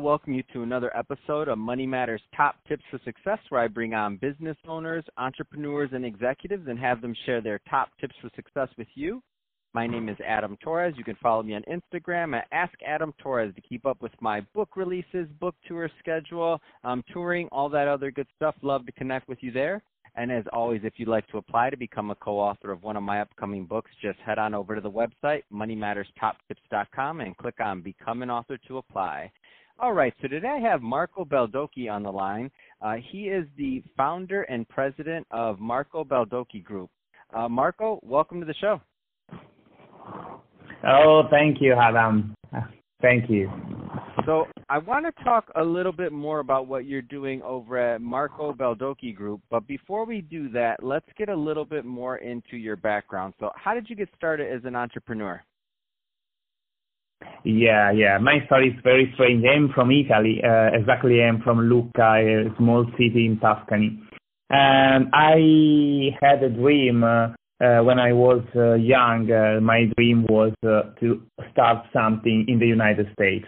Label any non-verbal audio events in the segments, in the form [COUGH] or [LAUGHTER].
welcome you to another episode of Money Matters Top Tips for Success, where I bring on business owners, entrepreneurs, and executives and have them share their top tips for success with you. My name is Adam Torres. You can follow me on Instagram at Ask Adam Torres to keep up with my book releases, book tour schedule, um, touring, all that other good stuff. Love to connect with you there. And as always, if you'd like to apply to become a co-author of one of my upcoming books, just head on over to the website, moneymatterstoptips.com, and click on Become an Author to apply. All right, so today I have Marco Baldocchi on the line. Uh, he is the founder and president of Marco Baldocchi Group. Uh, Marco, welcome to the show. Oh, thank you, Adam. Thank you. So I want to talk a little bit more about what you're doing over at Marco Baldocchi Group. But before we do that, let's get a little bit more into your background. So how did you get started as an entrepreneur? Yeah, yeah. My story is very strange. I'm from Italy. Uh, exactly, I'm from Lucca, a small city in Tuscany. And I had a dream uh, uh, when I was uh, young. Uh, my dream was uh, to start something in the United States.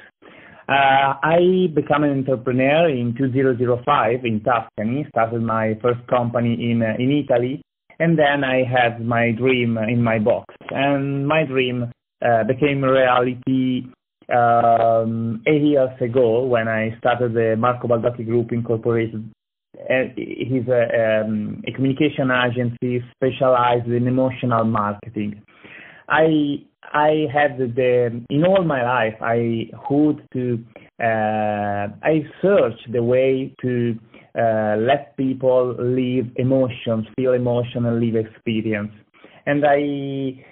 Uh, I became an entrepreneur in 2005 in Tuscany, started my first company in, uh, in Italy, and then I had my dream in my box. And my dream became a reality um, eight years ago when I started the Marco Baldocchi Group Incorporated. Uh, he's a, um, a communication agency specialized in emotional marketing. I I had the in all my life I would to uh, I searched the way to uh, let people live emotions, feel emotion, and live experience. And I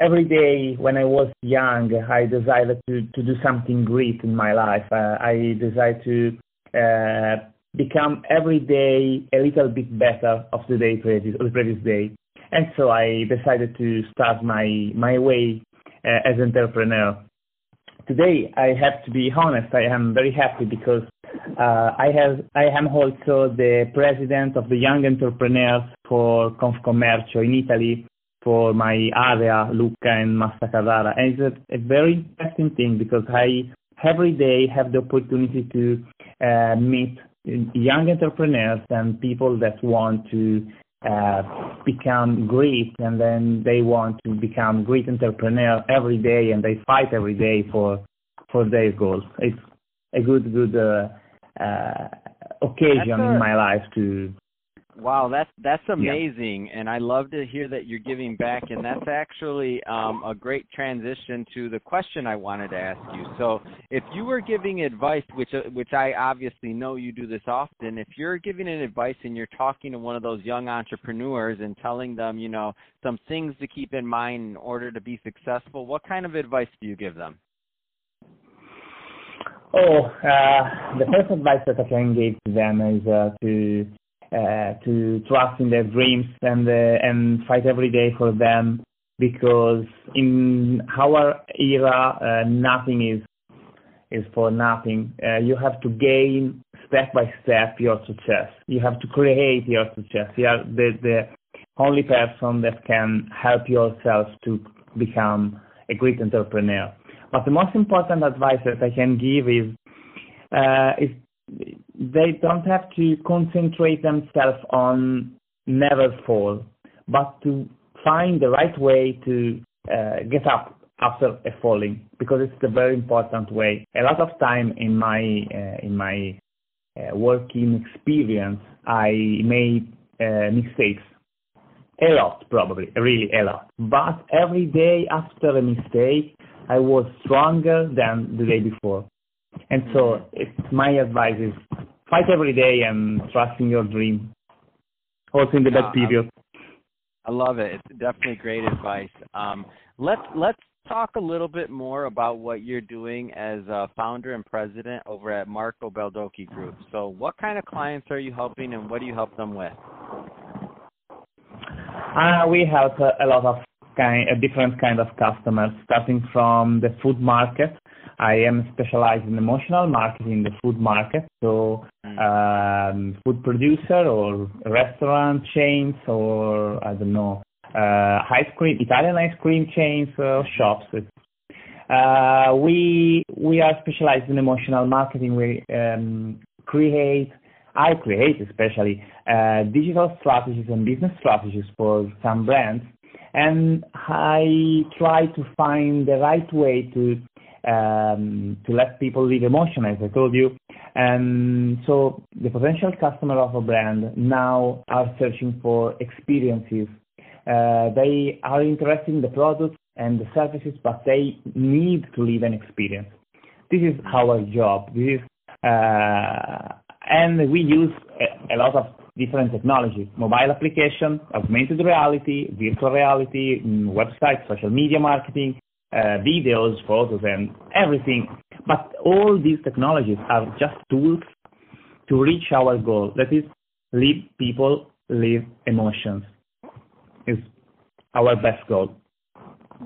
every day when I was young, I decided to to do something great in my life. Uh, I decided to uh, become every day a little bit better of the day previous, the previous day. And so I decided to start my my way uh, as an entrepreneur. Today, I have to be honest, I am very happy because uh, I have I am also the president of the Young Entrepreneurs for Confcommercio in Italy for my area, Lucca and Massa Carrara. And it's a, a very interesting thing because I every day have the opportunity to uh, meet young entrepreneurs and people that want to uh, become great and then they want to become great entrepreneur every day and they fight every day for for their goals. It's a good good uh, uh, occasion a, in my life to Wow, that's that's amazing, yeah. and I love to hear that you're giving back. And that's actually um, a great transition to the question I wanted to ask you. So, if you were giving advice, which uh, which I obviously know you do this often, if you're giving an advice and you're talking to one of those young entrepreneurs and telling them, you know, some things to keep in mind in order to be successful, what kind of advice do you give them? Oh, uh, the first advice that I can give to them is uh, to uh, to trust in their dreams and uh, and fight every day for them because in our era uh, nothing is is for nothing. Uh, you have to gain step by step your success. You have to create your success. You are the the only person that can help yourself to become a great entrepreneur. But the most important advice that I can give is uh, is they don't have to concentrate themselves on never fall, but to find the right way to uh, get up after a falling because it's a very important way. A lot of time in my uh, in my uh, working experience, I made uh, mistakes. A lot, probably, really a lot. But every day after a mistake, I was stronger than the day before. And so my advice is fight every day and trust in your dream, also in the bad period. I love it. It's definitely great advice. Um, let's let's talk a little bit more about what you're doing as a founder and president over at Marco Baldocchi Group. So, what kind of clients are you helping, and what do you help them with? Uh, we help a, a lot of kind, a different kind of customers, starting from the food market I am specialized in emotional marketing in the food market, so mm. um, food producer or restaurant chains or I don't know uh, ice cream Italian ice cream chains or shops. Uh, we we are specialized in emotional marketing. We um, create, I create especially uh, digital strategies and business strategies for some brands, and I try to find the right way to um, to let people live emotion, as I told you. And so the potential customer of a brand now are searching for experiences. Uh, they are interested in the products and the services, but they need to live an experience. This is our job. This is, uh, and we use a, a lot of different technologies, mobile application, augmented reality, virtual reality, mm, websites, social media marketing, uh, videos, photos, and everything. But all these technologies are just tools to reach our goal. That is, live people, live emotions. Is our best goal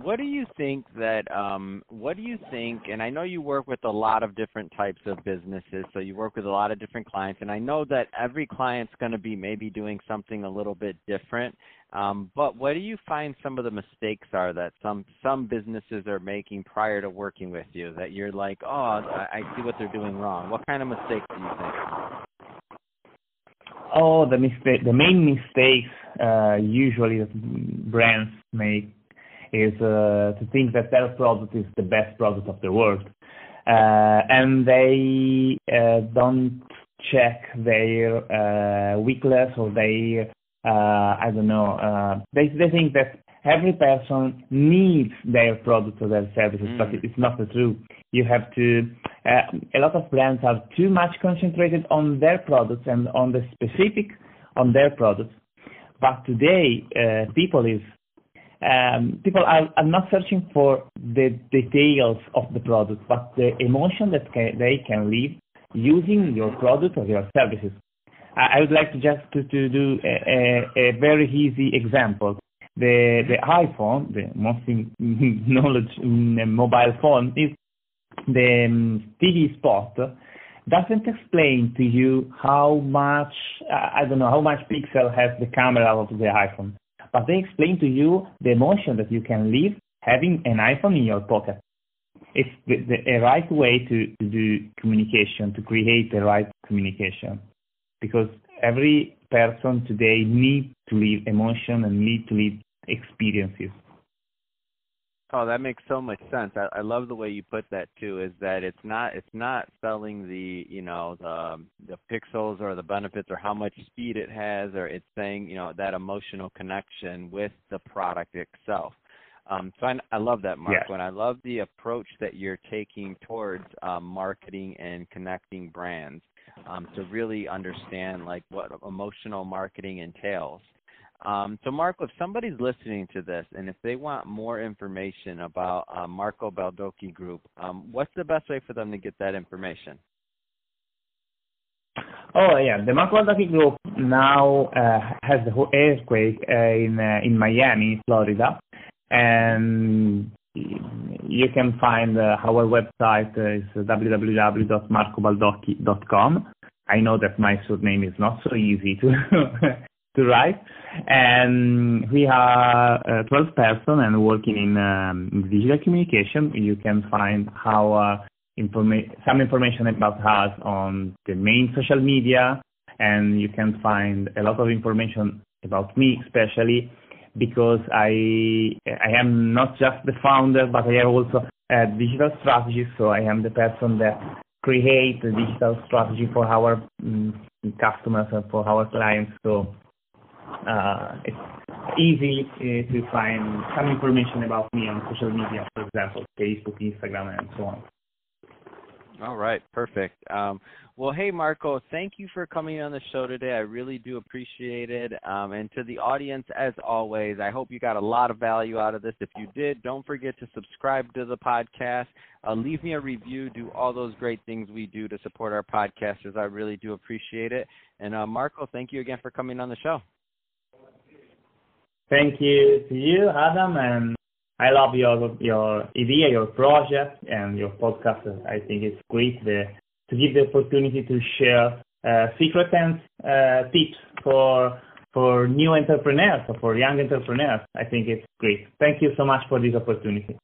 what do you think that um what do you think and I know you work with a lot of different types of businesses so you work with a lot of different clients and I know that every client's going to be maybe doing something a little bit different um but what do you find some of the mistakes are that some some businesses are making prior to working with you that you're like oh I, I see what they're doing wrong. What kind of mistakes do you think? Oh, the mistake, the main mistakes uh, usually that brands make is uh, to think that their product is the best product of the world. Uh, and they uh, don't check their uh, weakness or their, uh, I don't know, uh, they, they think that every person needs their product or their services, mm. but it's not the truth. You have to, a lot of brands are too much concentrated on their products and on the specific on their products. But today, people is um, people are, are, not searching for the details of the product, but the emotion that they can live using your product or your services. I, I would like to just to, to do a, a, a, very easy example. The the iPhone, the most [LAUGHS] knowledge mobile phone, is the um, TV spot doesn't explain to you how much I don't know how much pixel has the camera of the iPhone but they explain to you the emotion that you can live having an iPhone in your pocket. It's the, the, a right way to, to do communication, to create the right communication, because every person today needs to live emotion and need to live experiences. Oh, that makes so much sense. I, I love the way you put that too. Is that it's not it's not selling the you know the the pixels or the benefits or how much speed it has, or it's saying you know that emotional connection with the product itself. Um, so I, I love that, Mark, yeah. and I love the approach that you're taking towards um, marketing and connecting brands um, to really understand like what emotional marketing entails. Um, so, Marco, if somebody's listening to this and if they want more information about uh, Marco Baldocchi Group, um, what's the best way for them to get that information? Oh yeah, the Marco Baldocchi Group now uh, has the whole earthquake uh, in uh, in Miami, Florida, and you can find uh, our website is www.marcobaldocchi.com. I know that my surname is not so easy to [LAUGHS] to write. And we are uh, 12 person and working in um, digital communication. You can find our informa- some information about us on the main social media, and you can find a lot of information about me, especially because I I am not just the founder, but I am also a digital strategist. So I am the person that create the digital strategy for our um, customers and for our clients. So uh, it's easy uh, to find some information about me on social media, for example, Facebook, Instagram, and so on. All right, perfect. Um, well, hey, Marco, thank you for coming on the show today. I really do appreciate it. Um, and to the audience, as always, I hope you got a lot of value out of this. If you did, don't forget to subscribe to the podcast, uh, leave me a review, do all those great things we do to support our podcasters. I really do appreciate it. And uh, Marco, thank you again for coming on the show. Thank you to you, Adam, and I love your your idea, your project, and your podcast. I think it's great the, to give the opportunity to share uh, secret and uh, tips for for new entrepreneurs or for young entrepreneurs. I think it's great. Thank you so much for this opportunity.